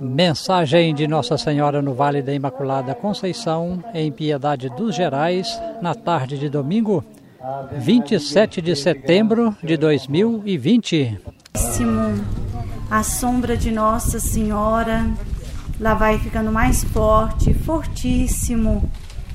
Mensagem de Nossa Senhora no Vale da Imaculada Conceição, em Piedade dos Gerais, na tarde de domingo, 27 de setembro de 2020. A sombra de Nossa Senhora lá vai ficando mais forte, fortíssimo,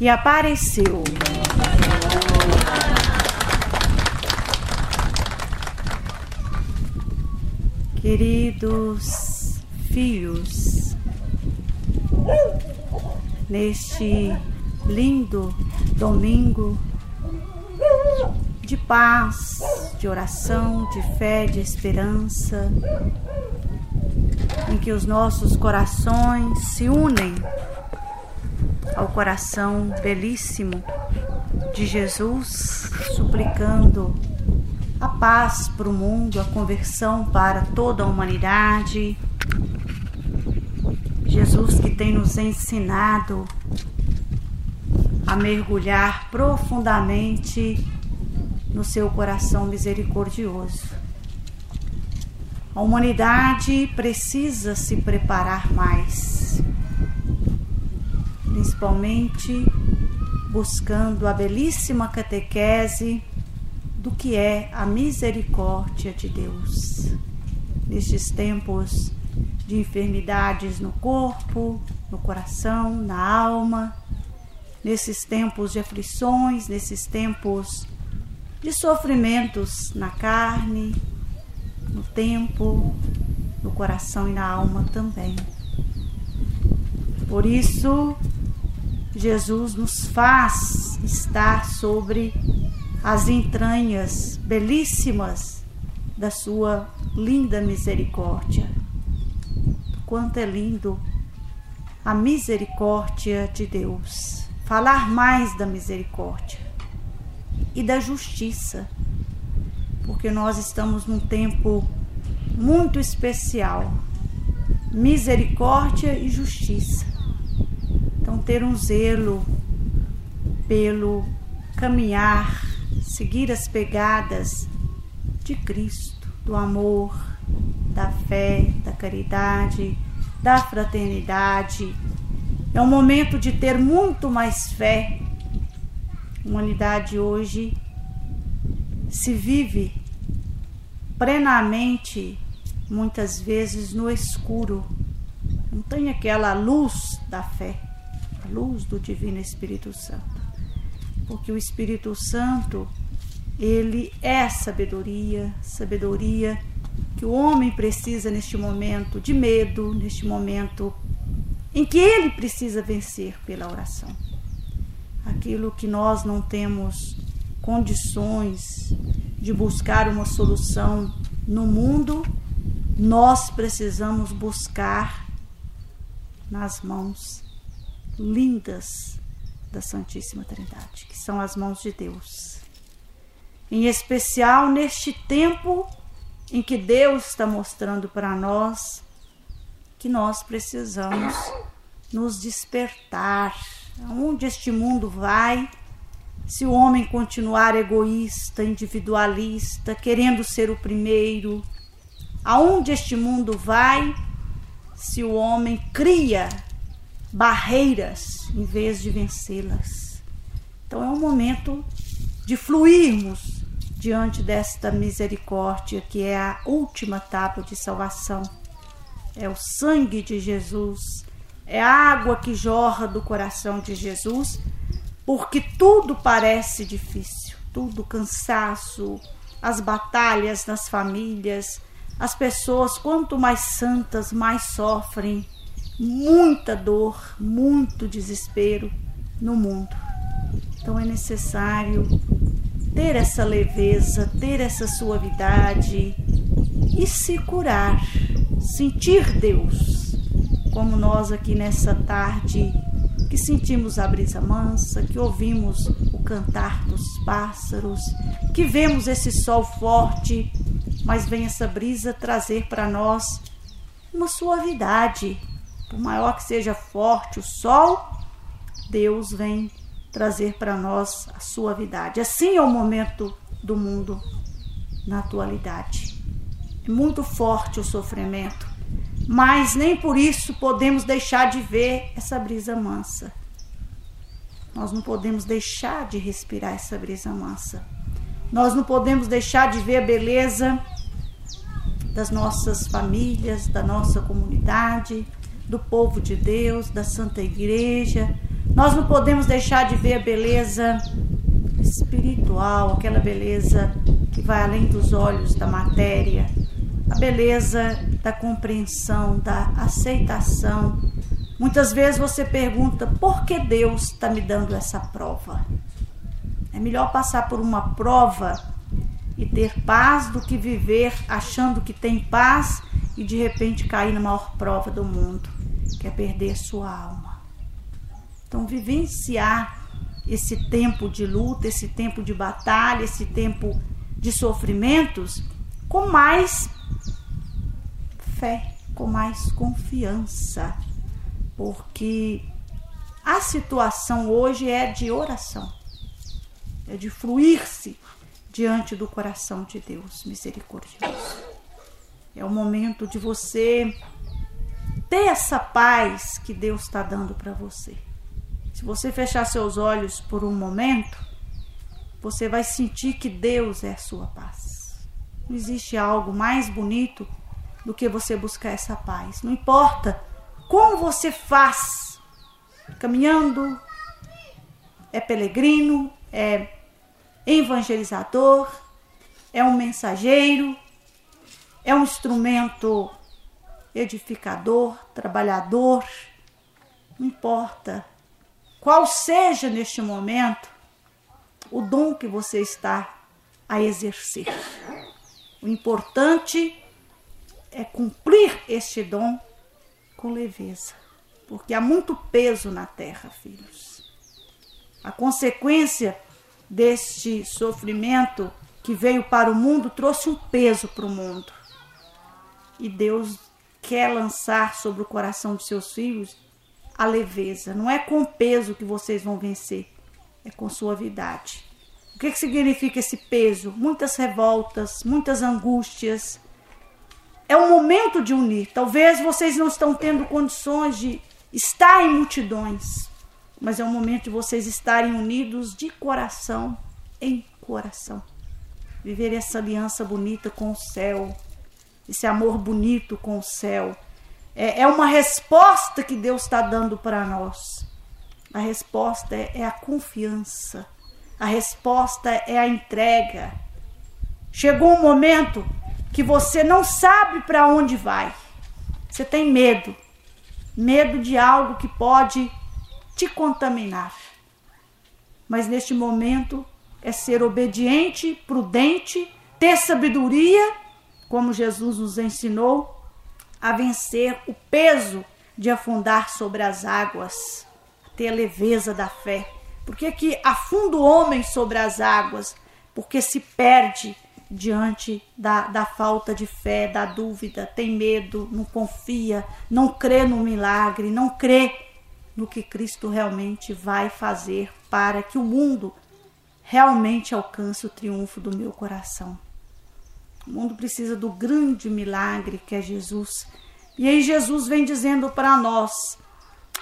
e apareceu. Queridos filhos, neste lindo domingo de paz, de oração, de fé, de esperança, em que os nossos corações se unem ao coração belíssimo de Jesus, suplicando a paz para o mundo, a conversão para toda a humanidade. Jesus que tem nos ensinado a mergulhar profundamente no seu coração misericordioso. A humanidade precisa se preparar mais, principalmente buscando a belíssima catequese do que é a misericórdia de Deus. Nestes tempos de enfermidades no corpo, no coração, na alma, nesses tempos de aflições, nesses tempos de sofrimentos na carne, no tempo, no coração e na alma também. Por isso, Jesus nos faz estar sobre as entranhas belíssimas da sua linda misericórdia. Quanto é lindo a misericórdia de Deus. Falar mais da misericórdia e da justiça, porque nós estamos num tempo muito especial. Misericórdia e justiça. Então, ter um zelo pelo caminhar seguir as pegadas de Cristo, do amor, da fé, da caridade, da fraternidade. É um momento de ter muito mais fé. A humanidade hoje se vive plenamente, muitas vezes no escuro. Não tem aquela luz da fé, a luz do Divino Espírito Santo. Porque o Espírito Santo ele é sabedoria, sabedoria que o homem precisa neste momento de medo, neste momento em que ele precisa vencer pela oração. Aquilo que nós não temos condições de buscar uma solução no mundo, nós precisamos buscar nas mãos lindas da Santíssima Trindade, que são as mãos de Deus em especial neste tempo em que Deus está mostrando para nós que nós precisamos nos despertar. Aonde este mundo vai, se o homem continuar egoísta, individualista, querendo ser o primeiro, aonde este mundo vai, se o homem cria barreiras em vez de vencê-las. Então é um momento de fluirmos diante desta misericórdia, que é a última tábua de salvação. É o sangue de Jesus, é a água que jorra do coração de Jesus, porque tudo parece difícil, tudo cansaço, as batalhas nas famílias, as pessoas, quanto mais santas, mais sofrem, muita dor, muito desespero no mundo. Então é necessário ter essa leveza, ter essa suavidade e se curar, sentir Deus, como nós aqui nessa tarde que sentimos a brisa mansa, que ouvimos o cantar dos pássaros, que vemos esse sol forte, mas vem essa brisa trazer para nós uma suavidade. Por maior que seja forte o sol, Deus vem trazer para nós a suavidade. Assim é o momento do mundo na atualidade. É muito forte o sofrimento, mas nem por isso podemos deixar de ver essa brisa mansa. Nós não podemos deixar de respirar essa brisa mansa. Nós não podemos deixar de ver a beleza das nossas famílias, da nossa comunidade, do povo de Deus, da Santa Igreja. Nós não podemos deixar de ver a beleza espiritual, aquela beleza que vai além dos olhos da matéria, a beleza da compreensão, da aceitação. Muitas vezes você pergunta por que Deus está me dando essa prova. É melhor passar por uma prova e ter paz do que viver achando que tem paz e de repente cair na maior prova do mundo, que é perder sua alma. Então, vivenciar esse tempo de luta, esse tempo de batalha, esse tempo de sofrimentos com mais fé, com mais confiança, porque a situação hoje é de oração, é de fruir-se diante do coração de Deus misericordioso. É o momento de você ter essa paz que Deus está dando para você. Se você fechar seus olhos por um momento, você vai sentir que Deus é a sua paz. Não existe algo mais bonito do que você buscar essa paz. Não importa como você faz, caminhando, é peregrino, é evangelizador, é um mensageiro, é um instrumento edificador, trabalhador, não importa qual seja neste momento o dom que você está a exercer. O importante é cumprir este dom com leveza, porque há muito peso na terra, filhos. A consequência deste sofrimento que veio para o mundo trouxe um peso para o mundo. E Deus quer lançar sobre o coração de seus filhos a leveza. Não é com peso que vocês vão vencer, é com suavidade. O que, que significa esse peso? Muitas revoltas, muitas angústias, é o momento de unir. Talvez vocês não estão tendo condições de estar em multidões, mas é o momento de vocês estarem unidos de coração em coração. Viver essa aliança bonita com o céu, esse amor bonito com o céu. É, é uma resposta que Deus está dando para nós. A resposta é, é a confiança. A resposta é a entrega. Chegou um momento que você não sabe para onde vai. Você tem medo. Medo de algo que pode te contaminar. Mas neste momento é ser obediente, prudente, ter sabedoria, como Jesus nos ensinou, a vencer o peso de afundar sobre as águas, ter a leveza da fé. Por que, que afunda o homem sobre as águas? Porque se perde diante da, da falta de fé, da dúvida, tem medo, não confia, não crê no milagre, não crê no que Cristo realmente vai fazer para que o mundo realmente alcance o triunfo do meu coração. O mundo precisa do grande milagre que é Jesus. E aí Jesus vem dizendo para nós: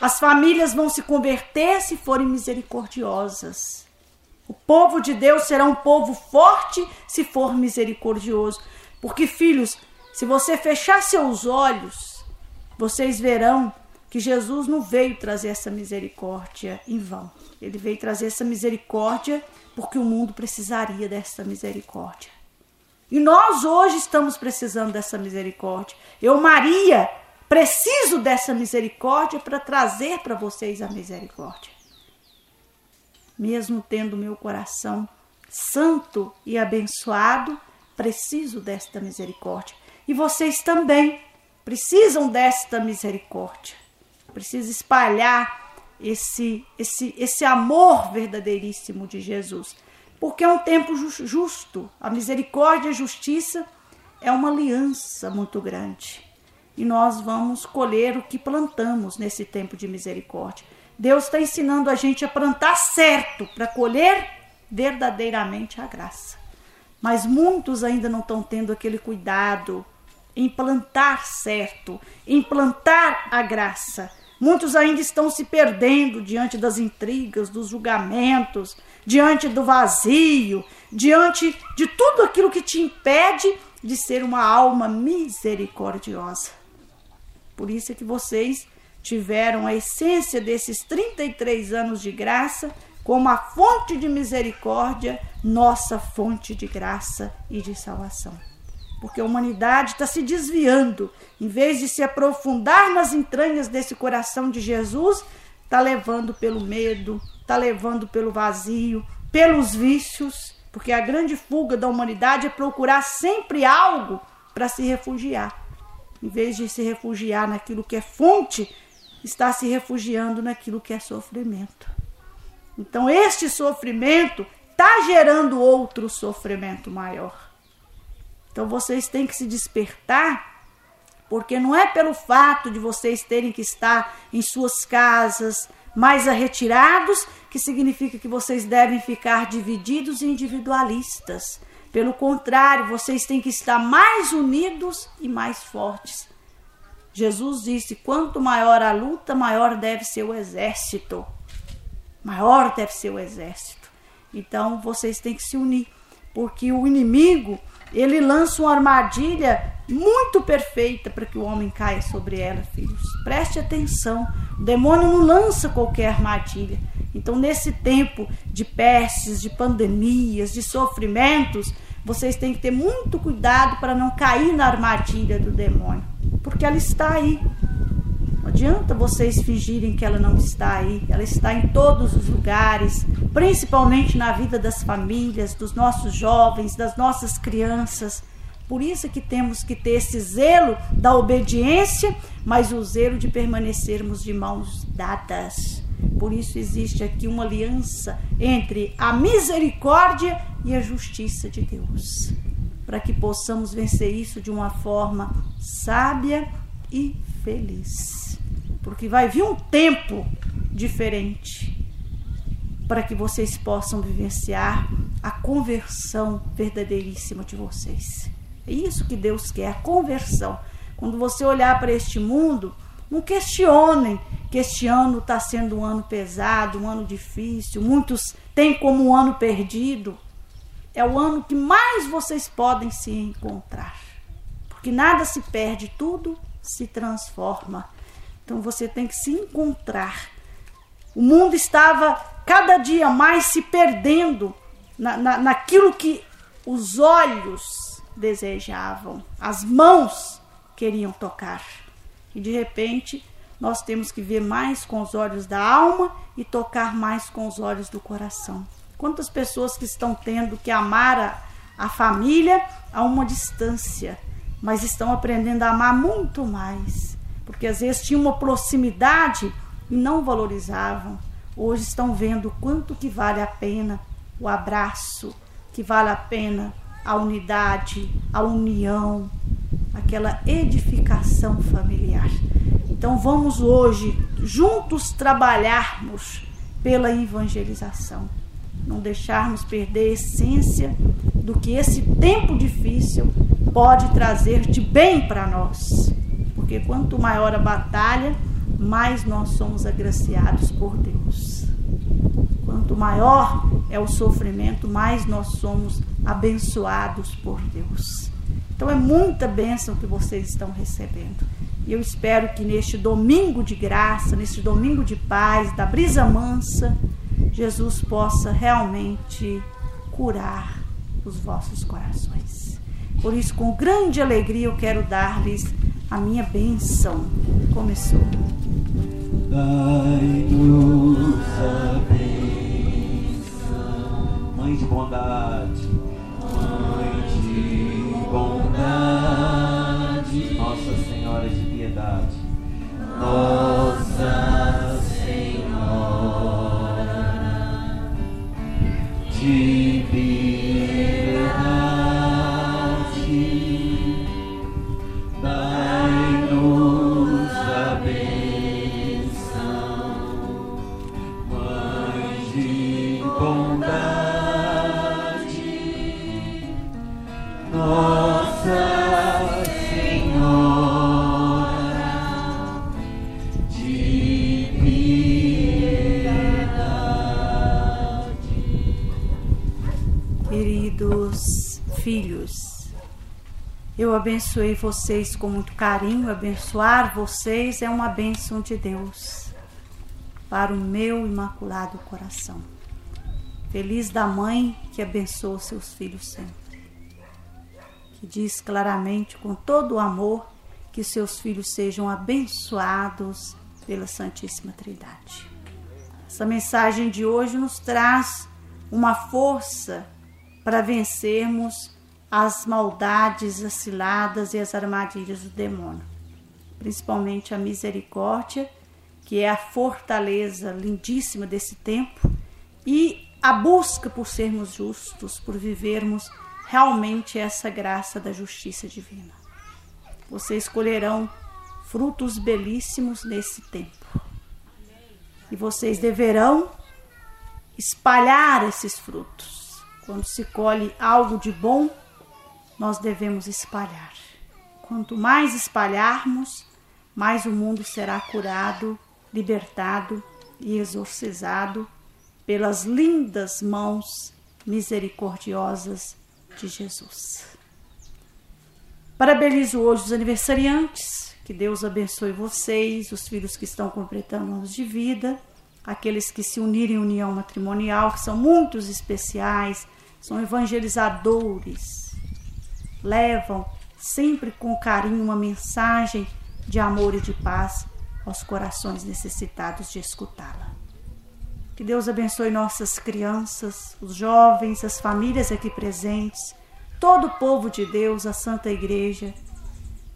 as famílias vão se converter se forem misericordiosas. O povo de Deus será um povo forte se for misericordioso. Porque, filhos, se você fechar seus olhos, vocês verão que Jesus não veio trazer essa misericórdia em vão. Ele veio trazer essa misericórdia porque o mundo precisaria dessa misericórdia. E nós hoje estamos precisando dessa misericórdia. Eu, Maria, preciso dessa misericórdia para trazer para vocês a misericórdia mesmo tendo meu coração santo e abençoado, preciso desta misericórdia. E vocês também precisam desta misericórdia. Precisa espalhar esse esse esse amor verdadeiríssimo de Jesus, porque é um tempo justo. A misericórdia e a justiça é uma aliança muito grande. E nós vamos colher o que plantamos nesse tempo de misericórdia. Deus está ensinando a gente a plantar certo para colher verdadeiramente a graça. Mas muitos ainda não estão tendo aquele cuidado em plantar certo, em plantar a graça. Muitos ainda estão se perdendo diante das intrigas, dos julgamentos, diante do vazio, diante de tudo aquilo que te impede de ser uma alma misericordiosa. Por isso é que vocês tiveram a essência desses 33 anos de graça como a fonte de misericórdia, nossa fonte de graça e de salvação. Porque a humanidade está se desviando, em vez de se aprofundar nas entranhas desse coração de Jesus, está levando pelo medo, está levando pelo vazio, pelos vícios, porque a grande fuga da humanidade é procurar sempre algo para se refugiar. Em vez de se refugiar naquilo que é fonte, está se refugiando naquilo que é sofrimento. Então, este sofrimento está gerando outro sofrimento maior. Então, vocês têm que se despertar, porque não é pelo fato de vocês terem que estar em suas casas mais retirados que significa que vocês devem ficar divididos e individualistas. Pelo contrário, vocês têm que estar mais unidos e mais fortes. Jesus disse: quanto maior a luta, maior deve ser o exército maior deve ser o exército. Então vocês têm que se unir, porque o inimigo ele lança uma armadilha muito perfeita para que o homem caia sobre ela, filhos. Preste atenção. O demônio não lança qualquer armadilha. Então, nesse tempo de pestes, de pandemias, de sofrimentos, vocês têm que ter muito cuidado para não cair na armadilha do demônio, porque ela está aí adianta vocês fingirem que ela não está aí. Ela está em todos os lugares, principalmente na vida das famílias, dos nossos jovens, das nossas crianças. Por isso que temos que ter esse zelo da obediência, mas o zelo de permanecermos de mãos dadas. Por isso existe aqui uma aliança entre a misericórdia e a justiça de Deus, para que possamos vencer isso de uma forma sábia e feliz porque vai vir um tempo diferente para que vocês possam vivenciar a conversão verdadeiríssima de vocês. É isso que Deus quer, a conversão. Quando você olhar para este mundo, não questionem que este ano está sendo um ano pesado, um ano difícil, muitos têm como um ano perdido. É o ano que mais vocês podem se encontrar. Porque nada se perde, tudo se transforma. Então você tem que se encontrar. O mundo estava cada dia mais se perdendo na, na, naquilo que os olhos desejavam, as mãos queriam tocar. E de repente nós temos que ver mais com os olhos da alma e tocar mais com os olhos do coração. Quantas pessoas que estão tendo que amar a, a família a uma distância, mas estão aprendendo a amar muito mais porque às vezes tinha uma proximidade e não valorizavam. Hoje estão vendo quanto que vale a pena o abraço, que vale a pena a unidade, a união, aquela edificação familiar. Então vamos hoje juntos trabalharmos pela evangelização, não deixarmos perder a essência do que esse tempo difícil pode trazer de bem para nós porque quanto maior a batalha, mais nós somos agraciados por Deus. Quanto maior é o sofrimento, mais nós somos abençoados por Deus. Então é muita bênção que vocês estão recebendo. E eu espero que neste domingo de graça, neste domingo de paz, da brisa mansa, Jesus possa realmente curar os vossos corações. Por isso, com grande alegria, eu quero dar-lhes a minha bênção. Começou. Dai-nos a bênção, Mãe de bondade, Mãe de bondade, Nossa Senhora de piedade, Nossa filhos, eu abençoei vocês com muito carinho. Abençoar vocês é uma bênção de Deus para o meu imaculado coração. Feliz da mãe que abençoa seus filhos sempre. Que diz claramente, com todo o amor, que seus filhos sejam abençoados pela Santíssima Trindade. Essa mensagem de hoje nos traz uma força para vencermos as maldades, as ciladas e as armadilhas do demônio, principalmente a misericórdia, que é a fortaleza lindíssima desse tempo, e a busca por sermos justos, por vivermos realmente essa graça da justiça divina. Vocês colherão frutos belíssimos nesse tempo. E vocês deverão espalhar esses frutos. Quando se colhe algo de bom, nós devemos espalhar. Quanto mais espalharmos, mais o mundo será curado, libertado e exorcizado pelas lindas mãos misericordiosas de Jesus. Parabenizo hoje os aniversariantes, que Deus abençoe vocês, os filhos que estão completando anos de vida, aqueles que se unirem em união matrimonial, que são muitos especiais, são evangelizadores, levam sempre com carinho uma mensagem de amor e de paz aos corações necessitados de escutá-la. Que Deus abençoe nossas crianças, os jovens, as famílias aqui presentes, todo o povo de Deus, a Santa Igreja.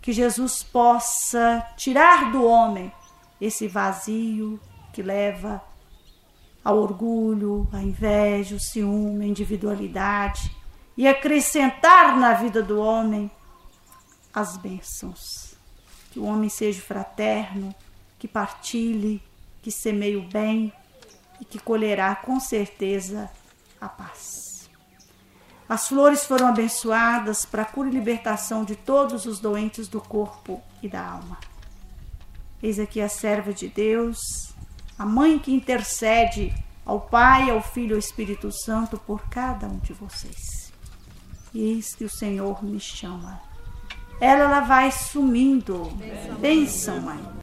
Que Jesus possa tirar do homem esse vazio que leva ao orgulho, à inveja, o ciúme, a individualidade e acrescentar na vida do homem as bênçãos. Que o homem seja fraterno, que partilhe, que semeie o bem e que colherá com certeza a paz. As flores foram abençoadas para a cura e libertação de todos os doentes do corpo e da alma. Eis aqui a serva de Deus, a mãe que intercede ao Pai, ao Filho e ao Espírito Santo por cada um de vocês. Eis que o Senhor me chama. Ela, ela vai sumindo. Bênção, mãe.